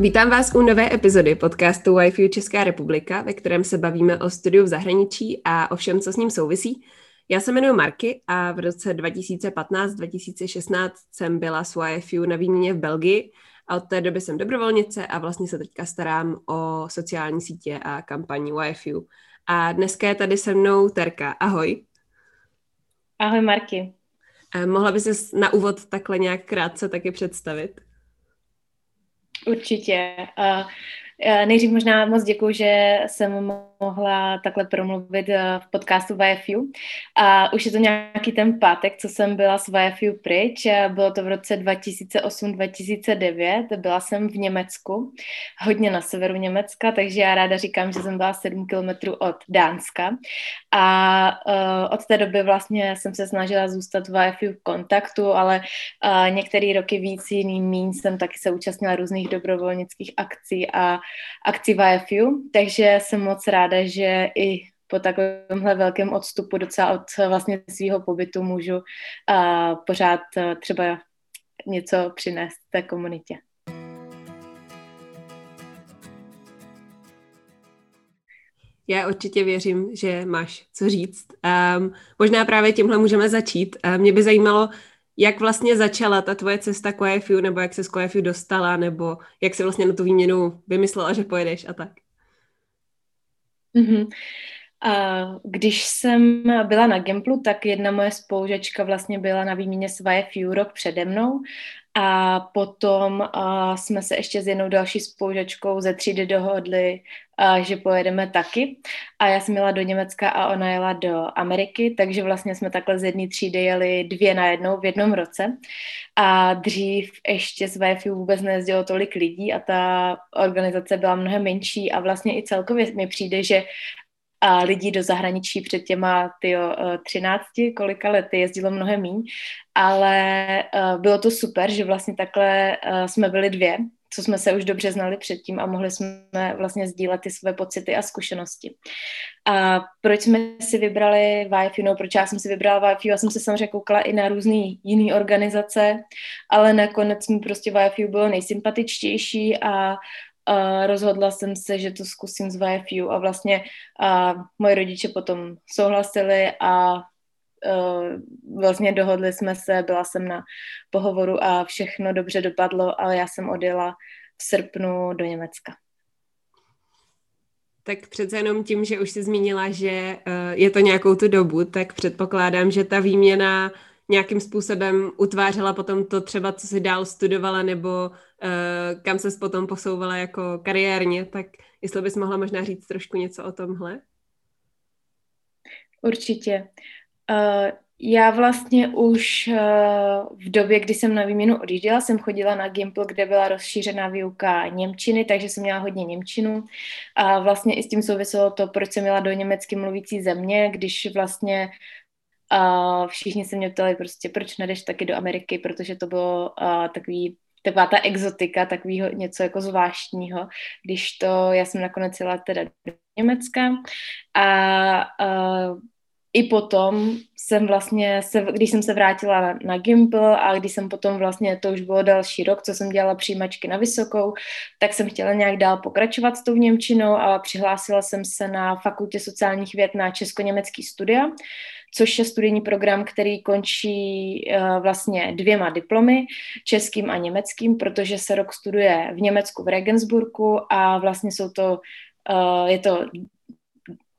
Vítám vás u nové epizody podcastu Wi-Fi Česká republika, ve kterém se bavíme o studiu v zahraničí a o všem, co s ním souvisí. Já se jmenuji Marky a v roce 2015-2016 jsem byla s YFU na výměně v Belgii a od té doby jsem dobrovolnice a vlastně se teďka starám o sociální sítě a kampaní YFU. A dneska je tady se mnou Terka. Ahoj. Ahoj Marky. A mohla by se na úvod takhle nějak krátce taky představit? Určitě. Uh, nejdřív možná moc děkuji, že jsem mohla takhle promluvit eh, v podcastu VFU. A už je to nějaký ten pátek, co jsem byla s VFU pryč. Bylo to v roce 2008-2009. Byla jsem v Německu, hodně na severu Německa, takže já ráda říkám, že jsem byla 7 kilometrů od Dánska. A od té doby vlastně jsem se snažila zůstat v VFU v kontaktu, ale některé roky víc, jiný míň jsem taky se účastnila různých dobrovolnických akcí a akcí VFU, takže jsem moc ráda, ráda, že i po takovémhle velkém odstupu docela od vlastně svého pobytu můžu uh, pořád uh, třeba něco přinést té komunitě. Já určitě věřím, že máš co říct. Um, možná právě tímhle můžeme začít. Um, mě by zajímalo, jak vlastně začala ta tvoje cesta k YFU, nebo jak se z YFU dostala, nebo jak se vlastně na tu výměnu vymyslela, že pojedeš a tak. Mm-hmm. A když jsem byla na Gimplu, tak jedna moje spolužečka vlastně byla na výměně s YF rok přede mnou a potom uh, jsme se ještě s jednou další spolužečkou ze třídy dohodli, uh, že pojedeme taky. A já jsem jela do Německa a ona jela do Ameriky, takže vlastně jsme takhle z jedné třídy jeli dvě na jednou v jednom roce. A dřív ještě z VFU vůbec nejezdilo tolik lidí a ta organizace byla mnohem menší a vlastně i celkově mi přijde, že a lidí do zahraničí před těma tyjo, 13 kolika lety jezdilo mnohem míň, ale uh, bylo to super, že vlastně takhle uh, jsme byli dvě, co jsme se už dobře znali předtím a mohli jsme vlastně sdílet ty své pocity a zkušenosti. A proč jsme si vybrali Wi-Fi? No, proč já jsem si vybrala Wi-Fi? Já jsem se samozřejmě koukala i na různé jiné organizace, ale nakonec mi prostě Wi-Fi bylo nejsympatičtější a rozhodla jsem se, že to zkusím z VFU a vlastně uh, moji rodiče potom souhlasili a uh, vlastně dohodli jsme se, byla jsem na pohovoru a všechno dobře dopadlo, ale já jsem odjela v srpnu do Německa. Tak přece jenom tím, že už jsi zmínila, že uh, je to nějakou tu dobu, tak předpokládám, že ta výměna nějakým způsobem utvářela potom to třeba, co si dál studovala, nebo kam se potom posouvala jako kariérně, tak jestli bys mohla možná říct trošku něco o tomhle? Určitě. Uh, já vlastně už uh, v době, kdy jsem na výměnu odjížděla, jsem chodila na Gimple, kde byla rozšířená výuka Němčiny, takže jsem měla hodně Němčinu. A vlastně i s tím souviselo to, proč jsem měla do německy mluvící země, když vlastně všichni se mě ptali prostě, proč nedeš taky do Ameriky, protože to bylo takový taková ta exotika, takového něco jako zvláštního, když to, já jsem nakonec jela teda do Německa a uh, i potom jsem vlastně, se, když jsem se vrátila na, na Gimple a když jsem potom vlastně, to už bylo další rok, co jsem dělala přijímačky na vysokou, tak jsem chtěla nějak dál pokračovat s tou Němčinou a přihlásila jsem se na fakultě sociálních věd na česko-německý studia, což je studijní program, který končí uh, vlastně dvěma diplomy, českým a německým, protože se rok studuje v Německu v Regensburgu a vlastně jsou to, uh, je to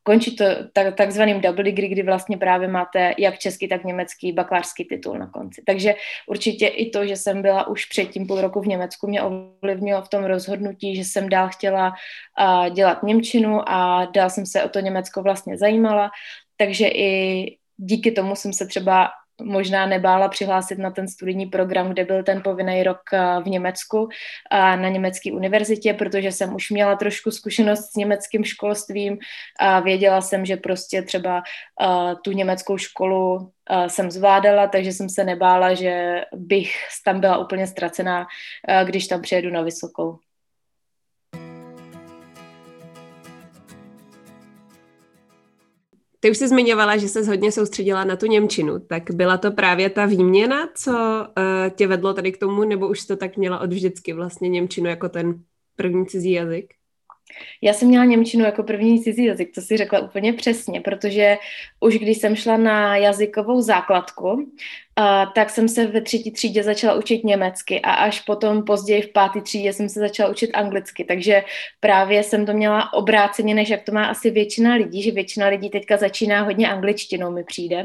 končí to tak, takzvaným double degree, kdy vlastně právě máte jak český, tak německý bakalářský titul na konci. Takže určitě i to, že jsem byla už předtím půl roku v Německu, mě ovlivnilo v tom rozhodnutí, že jsem dál chtěla uh, dělat Němčinu a dál jsem se o to Německo vlastně zajímala, takže i díky tomu jsem se třeba možná nebála přihlásit na ten studijní program, kde byl ten povinný rok eh, v Německu na německé univerzitě, protože jsem už měla trošku zkušenost s německým školstvím a věděla jsem, že prostě třeba eh, tu německou školu eh, jsem zvládala, takže jsem se nebála, že bych tam byla úplně ztracená, když tam přijedu na vysokou. Ty už jsi zmiňovala, že se hodně soustředila na tu Němčinu, tak byla to právě ta výměna, co uh, tě vedlo tady k tomu, nebo už to tak měla od vždycky vlastně Němčinu jako ten první cizí jazyk? Já jsem měla Němčinu jako první cizí jazyk, to si řekla úplně přesně, protože už když jsem šla na jazykovou základku, uh, tak jsem se ve třetí třídě začala učit německy a až potom později v páté třídě jsem se začala učit anglicky, takže právě jsem to měla obráceně, než jak to má asi většina lidí, že většina lidí teďka začíná hodně angličtinou mi přijde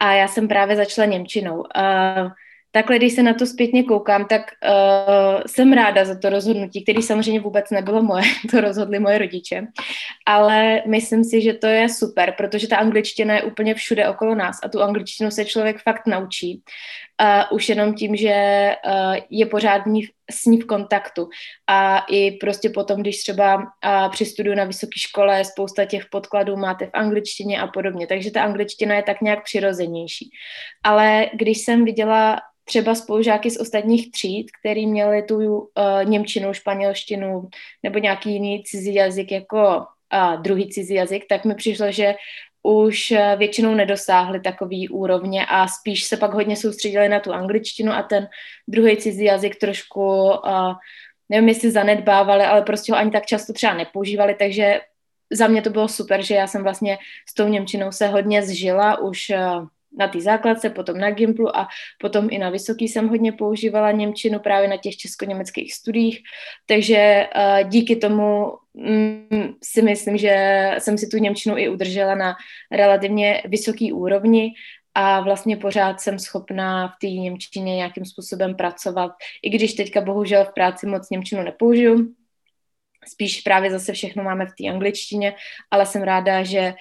a já jsem právě začala Němčinou. Uh, takhle, když se na to zpětně koukám, tak uh, jsem ráda za to rozhodnutí, který samozřejmě vůbec nebylo moje, to rozhodli moje rodiče, ale myslím si, že to je super, protože ta angličtina je úplně všude okolo nás a tu angličtinu se člověk fakt naučí. Uh, už jenom tím, že uh, je pořád ní, s ní v kontaktu. A i prostě potom, když třeba uh, při studiu na vysoké škole spousta těch podkladů máte v angličtině a podobně, takže ta angličtina je tak nějak přirozenější. Ale když jsem viděla třeba spolužáky z ostatních tříd, který měli tu uh, němčinu, španělštinu nebo nějaký jiný cizí jazyk jako uh, druhý cizí jazyk, tak mi přišlo, že už uh, většinou nedosáhli takový úrovně a spíš se pak hodně soustředili na tu angličtinu a ten druhý cizí jazyk trošku, uh, nevím, jestli zanedbávali, ale prostě ho ani tak často třeba nepoužívali, takže za mě to bylo super, že já jsem vlastně s tou Němčinou se hodně zžila už uh, na té základce, potom na Gimplu a potom i na vysoký jsem hodně používala Němčinu právě na těch česko-německých studiích, takže uh, díky tomu um, si myslím, že jsem si tu Němčinu i udržela na relativně vysoký úrovni a vlastně pořád jsem schopná v té Němčině nějakým způsobem pracovat, i když teďka bohužel v práci moc Němčinu nepoužiju, spíš právě zase všechno máme v té angličtině, ale jsem ráda, že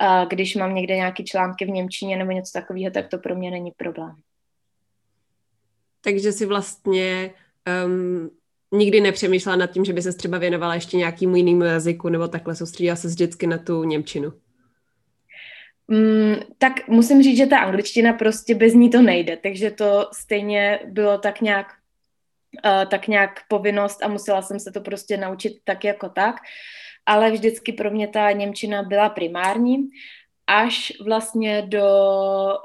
a když mám někde nějaké články v Němčině nebo něco takového, tak to pro mě není problém. Takže si vlastně um, nikdy nepřemýšlela nad tím, že by se třeba věnovala ještě nějakému jinému jazyku nebo takhle soustředila se vždycky na tu Němčinu? Mm, tak musím říct, že ta angličtina prostě bez ní to nejde, takže to stejně bylo tak nějak uh, tak nějak povinnost a musela jsem se to prostě naučit tak jako tak. Ale vždycky pro mě ta Němčina byla primární, až vlastně do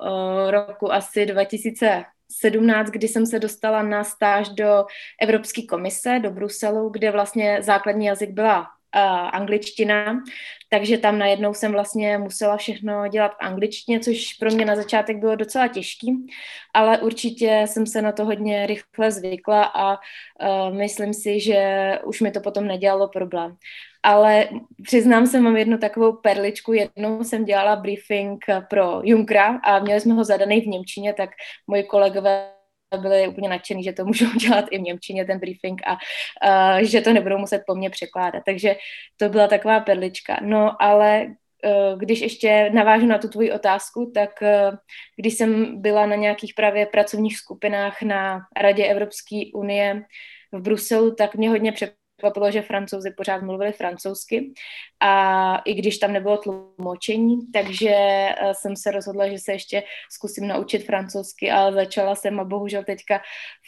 uh, roku asi 2017, kdy jsem se dostala na stáž do Evropské komise, do Bruselu, kde vlastně základní jazyk byla angličtina, takže tam najednou jsem vlastně musela všechno dělat v angličtině, což pro mě na začátek bylo docela těžký, ale určitě jsem se na to hodně rychle zvykla a uh, myslím si, že už mi to potom nedělalo problém. Ale přiznám se, mám jednu takovou perličku. Jednou jsem dělala briefing pro Junkra a měli jsme ho zadaný v Němčině, tak moji kolegové byli úplně nadšený, že to můžou dělat i v Němčině, ten briefing a uh, že to nebudou muset po mně překládat. Takže to byla taková perlička. No ale uh, když ještě navážu na tu tvoji otázku, tak uh, když jsem byla na nějakých právě pracovních skupinách na Radě Evropské unie v Bruselu, tak mě hodně překvapilo, že francouzi pořád mluvili francouzsky a i když tam nebylo tlumočení, takže eh, jsem se rozhodla, že se ještě zkusím naučit francouzsky, ale začala jsem a bohužel teďka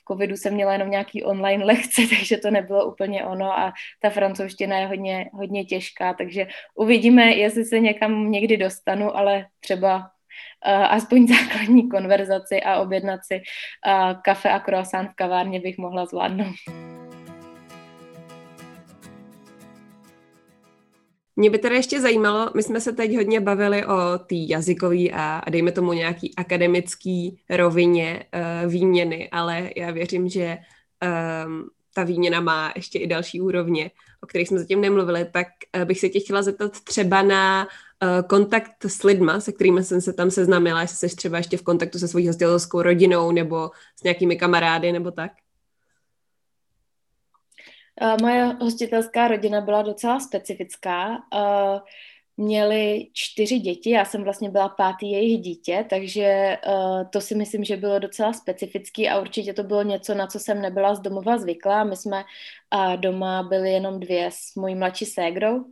v covidu jsem měla jenom nějaký online lekce, takže to nebylo úplně ono a ta francouzština je hodně, hodně těžká, takže uvidíme, jestli se někam někdy dostanu, ale třeba uh, aspoň základní konverzaci a objednat si uh, kafe a croissant v kavárně bych mohla zvládnout. Mě by teda ještě zajímalo, my jsme se teď hodně bavili o té jazykové a, a dejme tomu nějaký akademický rovině uh, výměny, ale já věřím, že um, ta výměna má ještě i další úrovně, o kterých jsme zatím nemluvili, tak uh, bych se tě chtěla zeptat třeba na uh, kontakt s lidma, se kterými jsem se tam seznámila, jestli jsi třeba ještě v kontaktu se svojí hostitelskou rodinou nebo s nějakými kamarády nebo tak. Moje hostitelská rodina byla docela specifická. Měli čtyři děti, já jsem vlastně byla pátý jejich dítě, takže to si myslím, že bylo docela specifický a určitě to bylo něco, na co jsem nebyla z domova zvyklá. My jsme doma byli jenom dvě s mojí mladší ségrou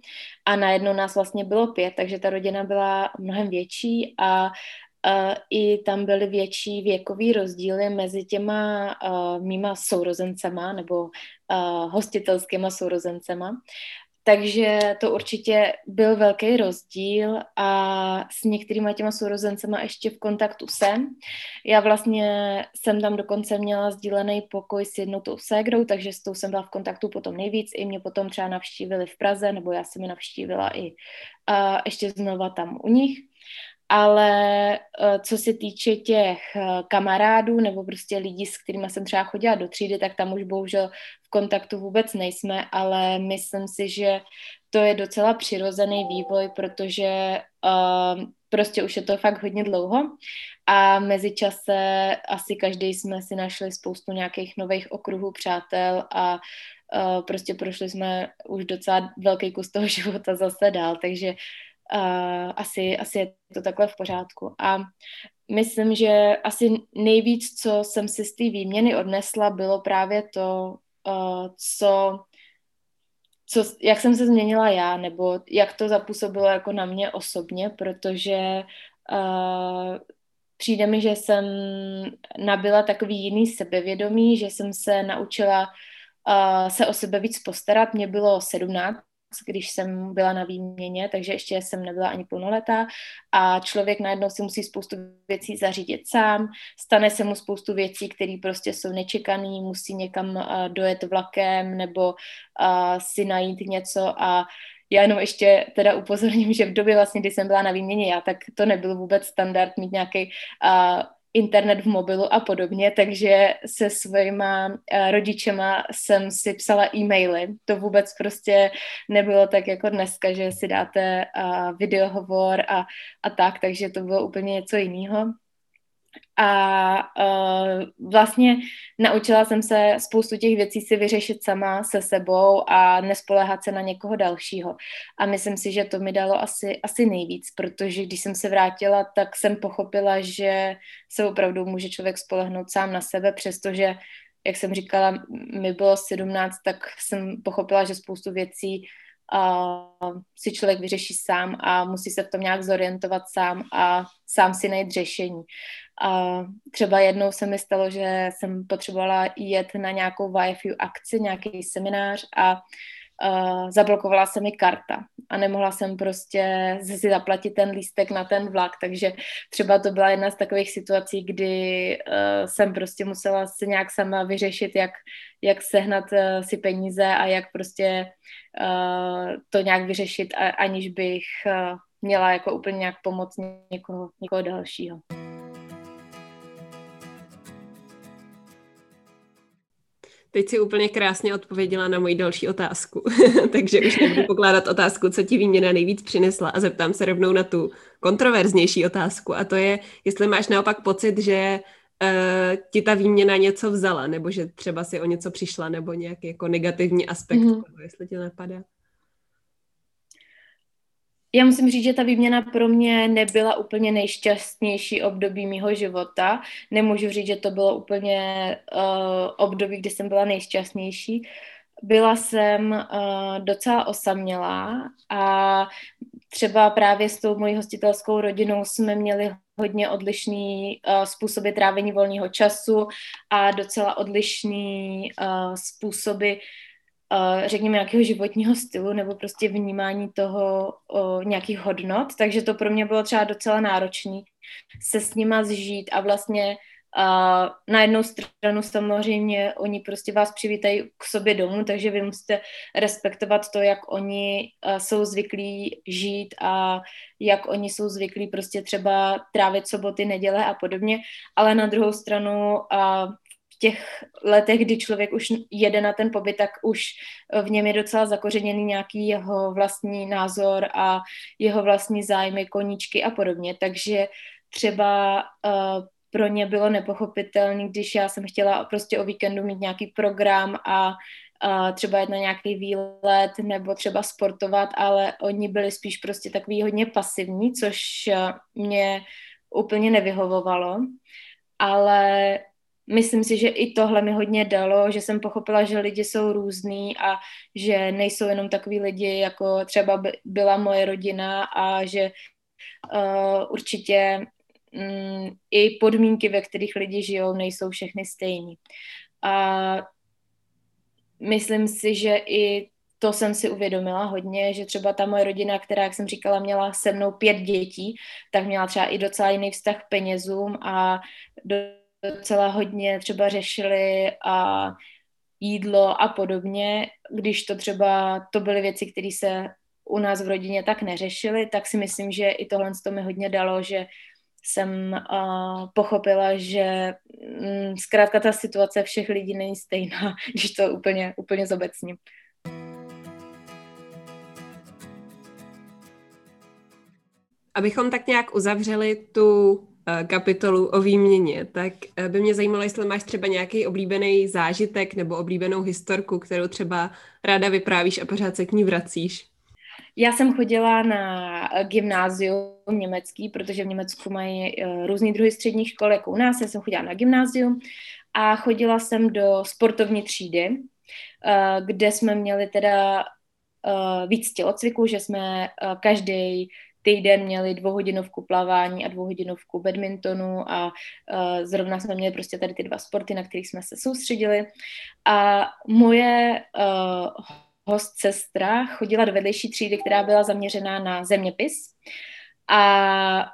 a najednou nás vlastně bylo pět, takže ta rodina byla mnohem větší a Uh, I tam byly větší věkový rozdíly mezi těma uh, mýma sourozencema nebo uh, hostitelskýma sourozencema. takže to určitě byl velký rozdíl a s některýma těma sourozencema ještě v kontaktu jsem. Já vlastně jsem tam dokonce měla sdílený pokoj s jednou tou ségrou, takže s tou jsem byla v kontaktu potom nejvíc. I mě potom třeba navštívili v Praze, nebo já jsem je navštívila i uh, ještě znova tam u nich ale eh, co se týče těch eh, kamarádů nebo prostě lidí, s kterými jsem třeba chodila do třídy, tak tam už bohužel v kontaktu vůbec nejsme, ale myslím si, že to je docela přirozený vývoj, protože uh, prostě už je to fakt hodně dlouho a mezi čase asi každý jsme si našli spoustu nějakých nových okruhů přátel a uh, prostě prošli jsme už docela velký kus toho života zase dál, takže uh, asi, asi je to takhle v pořádku. A myslím, že asi nejvíc, co jsem si z té výměny odnesla, bylo právě to, uh, co, co, jak jsem se změnila já, nebo jak to zapůsobilo jako na mě osobně, protože uh, přijde mi, že jsem nabila takový jiný sebevědomí, že jsem se naučila uh, se o sebe víc postarat. Mě bylo 17, když jsem byla na výměně, takže ještě jsem nebyla ani plnoletá. A člověk najednou si musí spoustu věcí zařídit sám, stane se mu spoustu věcí, které prostě jsou nečekané, musí někam uh, dojet vlakem nebo uh, si najít něco. A já jenom ještě teda upozorním, že v době vlastně, kdy jsem byla na výměně já, tak to nebyl vůbec standard mít nějaký uh, internet v mobilu a podobně, takže se svýma eh, rodičema jsem si psala e-maily. To vůbec prostě nebylo tak jako dneska, že si dáte videohovor a, a tak, takže to bylo úplně něco jiného a uh, vlastně naučila jsem se spoustu těch věcí si vyřešit sama se sebou a nespoléhat se na někoho dalšího. A myslím si, že to mi dalo asi, asi nejvíc, protože když jsem se vrátila, tak jsem pochopila, že se opravdu může člověk spolehnout sám na sebe, přestože, jak jsem říkala, mi bylo 17, tak jsem pochopila, že spoustu věcí uh, si člověk vyřeší sám a musí se v tom nějak zorientovat sám a sám si najít řešení. A třeba jednou se mi stalo, že jsem potřebovala jet na nějakou YFU akci, nějaký seminář a uh, zablokovala se mi karta a nemohla jsem prostě si zaplatit ten lístek na ten vlak, takže třeba to byla jedna z takových situací, kdy uh, jsem prostě musela se nějak sama vyřešit, jak, jak sehnat uh, si peníze a jak prostě uh, to nějak vyřešit, a, aniž bych uh, měla jako úplně nějak pomoct někoho, někoho dalšího. Teď si úplně krásně odpověděla na moji další otázku, takže už nebudu pokládat otázku, co ti výměna nejvíc přinesla a zeptám se rovnou na tu kontroverznější otázku a to je, jestli máš naopak pocit, že uh, ti ta výměna něco vzala, nebo že třeba si o něco přišla, nebo nějaký jako negativní aspekt, mm-hmm. toho, jestli ti napadá. Já musím říct, že ta výměna pro mě nebyla úplně nejšťastnější období mého života. Nemůžu říct, že to bylo úplně uh, období, kdy jsem byla nejšťastnější. Byla jsem uh, docela osamělá a třeba právě s tou mojí hostitelskou rodinou jsme měli hodně odlišný uh, způsoby trávení volného času a docela odlišný uh, způsoby uh, řekněme, nějakého životního stylu nebo prostě vnímání toho nějakých hodnot, takže to pro mě bylo třeba docela náročné se s nima zžít a vlastně uh, na jednu stranu samozřejmě oni prostě vás přivítají k sobě domů, takže vy musíte respektovat to, jak oni uh, jsou zvyklí žít a jak oni jsou zvyklí prostě třeba trávit soboty, neděle a podobně, ale na druhou stranu uh, těch letech, kdy člověk už jede na ten pobyt, tak už v něm je docela zakořeněný nějaký jeho vlastní názor a jeho vlastní zájmy, koníčky a podobně. Takže třeba uh, pro ně bylo nepochopitelné, když já jsem chtěla prostě o víkendu mít nějaký program a třeba jít na nějaký výlet nebo třeba sportovat, ale oni byli spíš prostě takový hodně pasivní, což uh, mě úplně nevyhovovalo. Ale myslím si, že i tohle mi hodně dalo, že jsem pochopila, že lidi jsou různý a že nejsou jenom takový lidi, jako třeba byla moje rodina a že uh, určitě um, i podmínky, ve kterých lidi žijou, nejsou všechny stejný. A myslím si, že i to jsem si uvědomila hodně, že třeba ta moje rodina, která, jak jsem říkala, měla se mnou pět dětí, tak měla třeba i docela jiný vztah k penězům a docela hodně třeba řešili a jídlo a podobně, když to třeba, to byly věci, které se u nás v rodině tak neřešily, tak si myslím, že i tohle to mi hodně dalo, že jsem uh, pochopila, že um, zkrátka ta situace všech lidí není stejná, když to úplně, úplně zobecním. Abychom tak nějak uzavřeli tu kapitolu o výměně, tak eh, by mě zajímalo, jestli máš třeba nějaký oblíbený zážitek nebo oblíbenou historku, kterou třeba ráda vyprávíš a pořád se k ní vracíš. Já jsem chodila na gymnázium německý, protože v Německu mají různý druhy středních škol, jako u nás. Já jsem chodila na gymnázium a chodila jsem do sportovní třídy, kde jsme měli teda víc tělocviků, že jsme každý týden měli dvouhodinovku plavání a dvouhodinovku badmintonu a uh, zrovna jsme měli prostě tady ty dva sporty, na kterých jsme se soustředili. A moje uh, host sestra chodila do vedlejší třídy, která byla zaměřená na zeměpis. A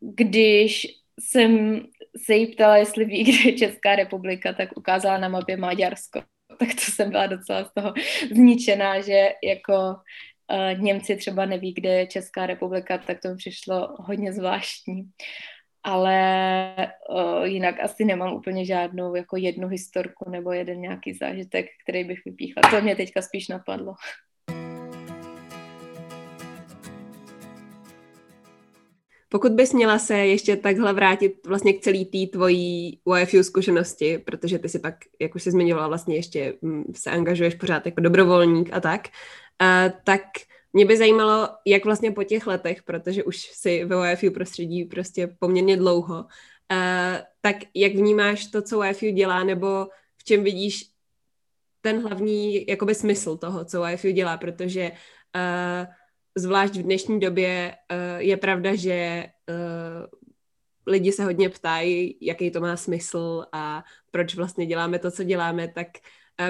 když jsem se jí ptala, jestli ví, kde je Česká republika, tak ukázala na mapě Maďarsko. Tak to jsem byla docela z toho zničená, že jako uh, Němci třeba neví, kde je Česká republika, tak to mi přišlo hodně zvláštní. Ale uh, jinak asi nemám úplně žádnou jako jednu historku nebo jeden nějaký zážitek, který bych vypíchla. To mě teďka spíš napadlo. Pokud bys měla se ještě takhle vrátit vlastně k celý té tvojí UFU zkušenosti, protože ty si pak, jak už jsi zmiňovala, vlastně ještě mm, se angažuješ pořád jako dobrovolník a tak, tak mě by zajímalo, jak vlastně po těch letech, protože už si ve OFU prostředí prostě poměrně dlouho, uh, tak jak vnímáš to, co OFU dělá, nebo v čem vidíš ten hlavní jakoby smysl toho, co OFU dělá, protože uh, zvlášť v dnešní době uh, je pravda, že uh, lidi se hodně ptají, jaký to má smysl a proč vlastně děláme to, co děláme, tak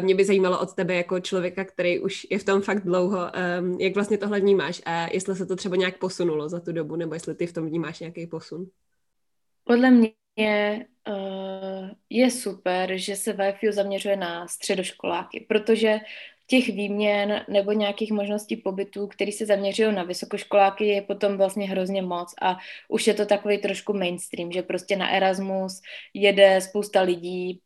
mě by zajímalo od tebe jako člověka, který už je v tom fakt dlouho, um, jak vlastně tohle vnímáš a jestli se to třeba nějak posunulo za tu dobu, nebo jestli ty v tom vnímáš nějaký posun. Podle mě uh, je super, že se VFU zaměřuje na středoškoláky, protože těch výměn nebo nějakých možností pobytu, který se zaměřují na vysokoškoláky, je potom vlastně hrozně moc a už je to takový trošku mainstream, že prostě na Erasmus jede spousta lidí,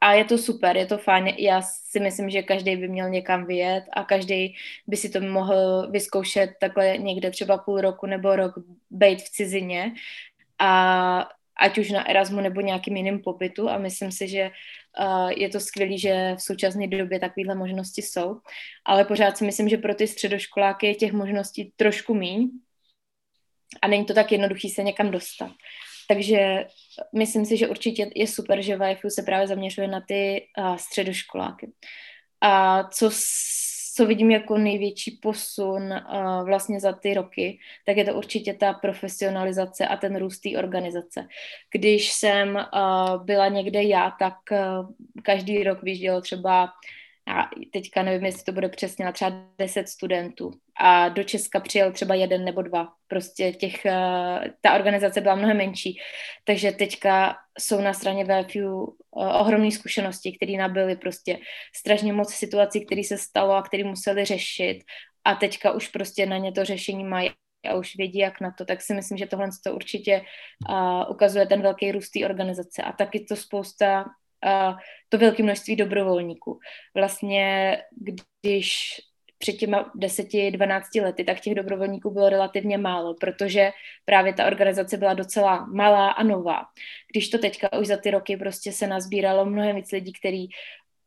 a je to super, je to fajn. Já si myslím, že každý by měl někam vyjet a každý by si to mohl vyzkoušet takhle někde třeba půl roku nebo rok být v cizině a ať už na Erasmu nebo nějakým jiným pobytu a myslím si, že uh, je to skvělé, že v současné době takovéhle možnosti jsou, ale pořád si myslím, že pro ty středoškoláky je těch možností trošku míň a není to tak jednoduchý se někam dostat. Takže myslím si, že určitě je super, že VFU se právě zaměřuje na ty uh, středoškoláky. A co, co vidím jako největší posun uh, vlastně za ty roky, tak je to určitě ta profesionalizace a ten růst té organizace. Když jsem uh, byla někde já, tak uh, každý rok vyjíždělo třeba já teďka nevím, jestli to bude přesně, ale třeba 10 studentů a do Česka přijel třeba jeden nebo dva. Prostě těch, eh, ta organizace byla mnohem menší, takže teďka jsou na straně VFU eh, ohromné zkušenosti, které nabyly prostě strašně moc situací, které se stalo a které museli řešit a teďka už prostě na ně to řešení mají a už vědí, jak na to, tak si myslím, že tohle to určitě uh, ukazuje ten velký růst té organizace. A taky to spousta to velké množství dobrovolníků. Vlastně, když před těma 10-12 lety, tak těch dobrovolníků bylo relativně málo, protože právě ta organizace byla docela malá a nová. Když to teďka už za ty roky prostě se nazbíralo mnohem víc lidí, kteří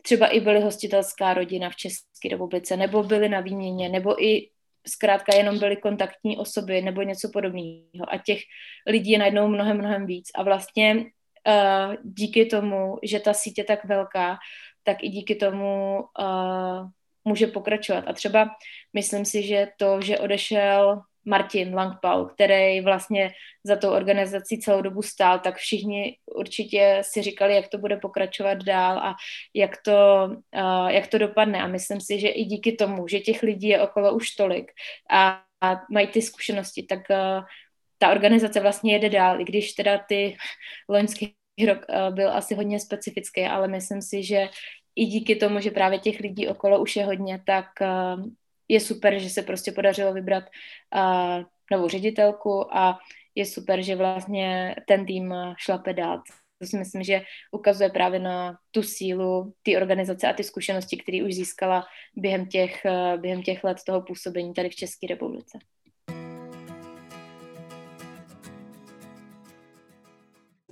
třeba i byli hostitelská rodina v České republice, nebo byli na výměně, nebo i zkrátka jenom byly kontaktní osoby nebo něco podobného. A těch lidí je najednou mnohem, mnohem víc. A vlastně uh, díky tomu, že ta síť je tak velká, tak i díky tomu uh, může pokračovat. A třeba myslím si, že to, že odešel Martin Langpau, který vlastně za tou organizací celou dobu stál, tak všichni určitě si říkali, jak to bude pokračovat dál a jak to, uh, jak to dopadne. A myslím si, že i díky tomu, že těch lidí je okolo už tolik a, a mají ty zkušenosti, tak uh, ta organizace vlastně jede dál, i když teda ty loňský rok uh, byl asi hodně specifický, ale myslím si, že i díky tomu, že právě těch lidí okolo už je hodně, tak uh, je super, že se prostě podařilo vybrat uh, novou ředitelku a je super, že vlastně ten tým šlape dál. To si myslím, že ukazuje právě na tu sílu ty organizace a ty zkušenosti, které už získala během těch, během těch let toho působení tady v České republice.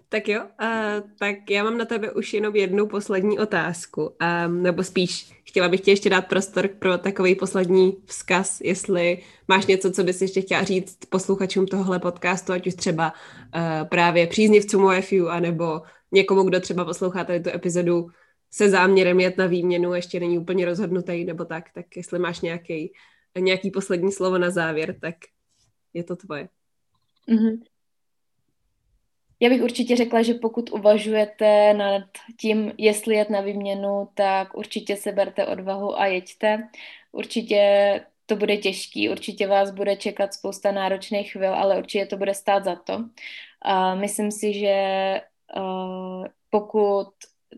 Tak jo, uh, tak já mám na tebe už jenom jednu poslední otázku, um, nebo spíš chtěla bych ti ještě dát prostor pro takový poslední vzkaz, jestli máš něco, co bys ještě chtěla říct posluchačům tohle podcastu, ať už třeba uh, právě příznivcům OFU, anebo někomu, kdo třeba poslouchá tady tu epizodu se záměrem jet na výměnu, ještě není úplně rozhodnutý, nebo tak, tak jestli máš nějaký, nějaký poslední slovo na závěr, tak je to tvoje. Mm-hmm. Já bych určitě řekla, že pokud uvažujete nad tím, jestli jet na výměnu, tak určitě se berte odvahu a jeďte. Určitě to bude těžký, určitě vás bude čekat spousta náročných chvil, ale určitě to bude stát za to. A myslím si, že uh, pokud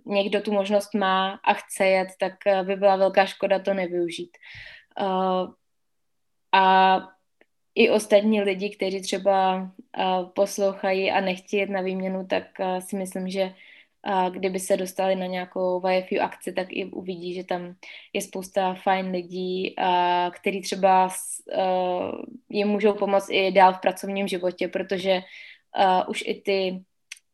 někdo tu možnost má a chce jet, tak by byla velká škoda to nevyužít. Uh, a i ostatní lidi, kteří třeba poslouchají a nechtějí na výměnu, tak si myslím, že kdyby se dostali na nějakou YFU akci, tak i uvidí, že tam je spousta fajn lidí, který třeba jim můžou pomoct i dál v pracovním životě, protože už i ty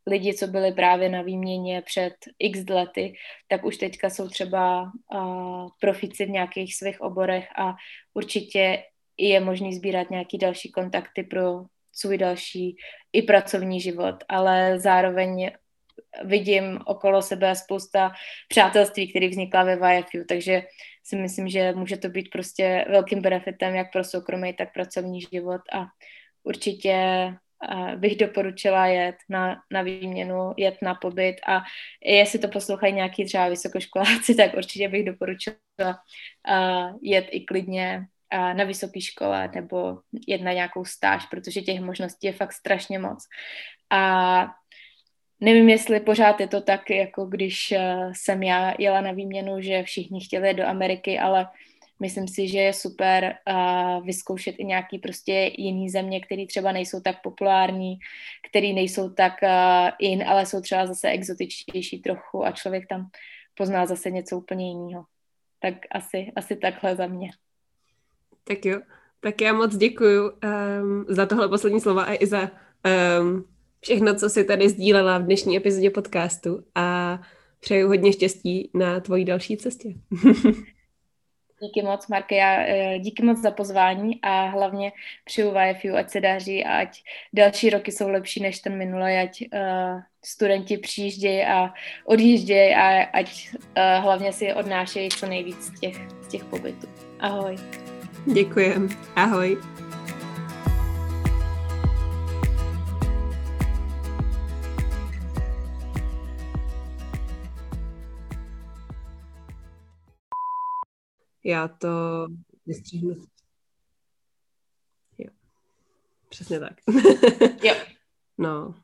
lidi, co byli právě na výměně před x lety, tak už teďka jsou třeba uh, profici v nějakých svých oborech a určitě je možný sbírat nějaký další kontakty pro svůj další i pracovní život, ale zároveň vidím okolo sebe spousta přátelství, které vznikla ve YFU, takže si myslím, že může to být prostě velkým benefitem jak pro soukromý, tak pracovní život a určitě bych doporučila jet na, na výměnu, jet na pobyt a jestli to poslouchají nějaký třeba vysokoškoláci, tak určitě bych doporučila jet i klidně na vysoké škole nebo jedna nějakou stáž, protože těch možností je fakt strašně moc. A nevím, jestli pořád je to tak, jako když eh, jsem já jela na výměnu, že všichni chtěli do Ameriky, ale myslím si, že je super vyzkoušet i nějaký prostě jiný země, které třeba nejsou tak populární, které nejsou tak uh, in, ale jsou třeba zase exotičtější trochu a člověk tam pozná zase něco úplně jiného. Tak asi, asi takhle za mě. Tak jo, tak já moc děkuju um, za tohle poslední slova a i za um, všechno, co jsi tady sdílela v dnešní epizodě podcastu a přeju hodně štěstí na tvojí další cestě. Díky moc, Marke, já eh, díky moc za pozvání a hlavně přeju YFU, ať se daří a ať další roky jsou lepší než ten minulý, ať uh, studenti přijíždějí a odjíždějí a ať uh, hlavně si odnášejí co nejvíc z těch, z těch pobytů. Ahoj. Děkujem. Ahoj. Já to vystřihnu. Jo. Přesně tak. jo. No.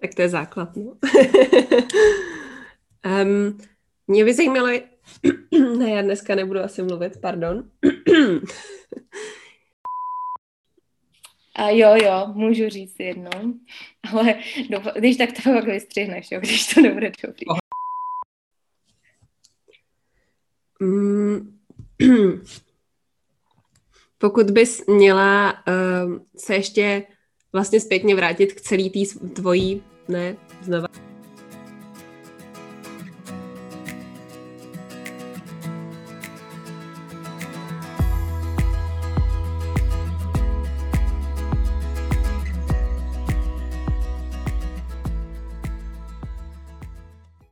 Tak to je základ, no. um, mě by zajímalo, ne, já dneska nebudu asi mluvit, pardon. A jo, jo, můžu říct jednou, ale doufám, když tak to pak vystřihneš, jo, když to nebude dobrý. Mm, pokud bys měla uh, se ještě vlastně zpětně vrátit k celý té tvojí, ne, znova,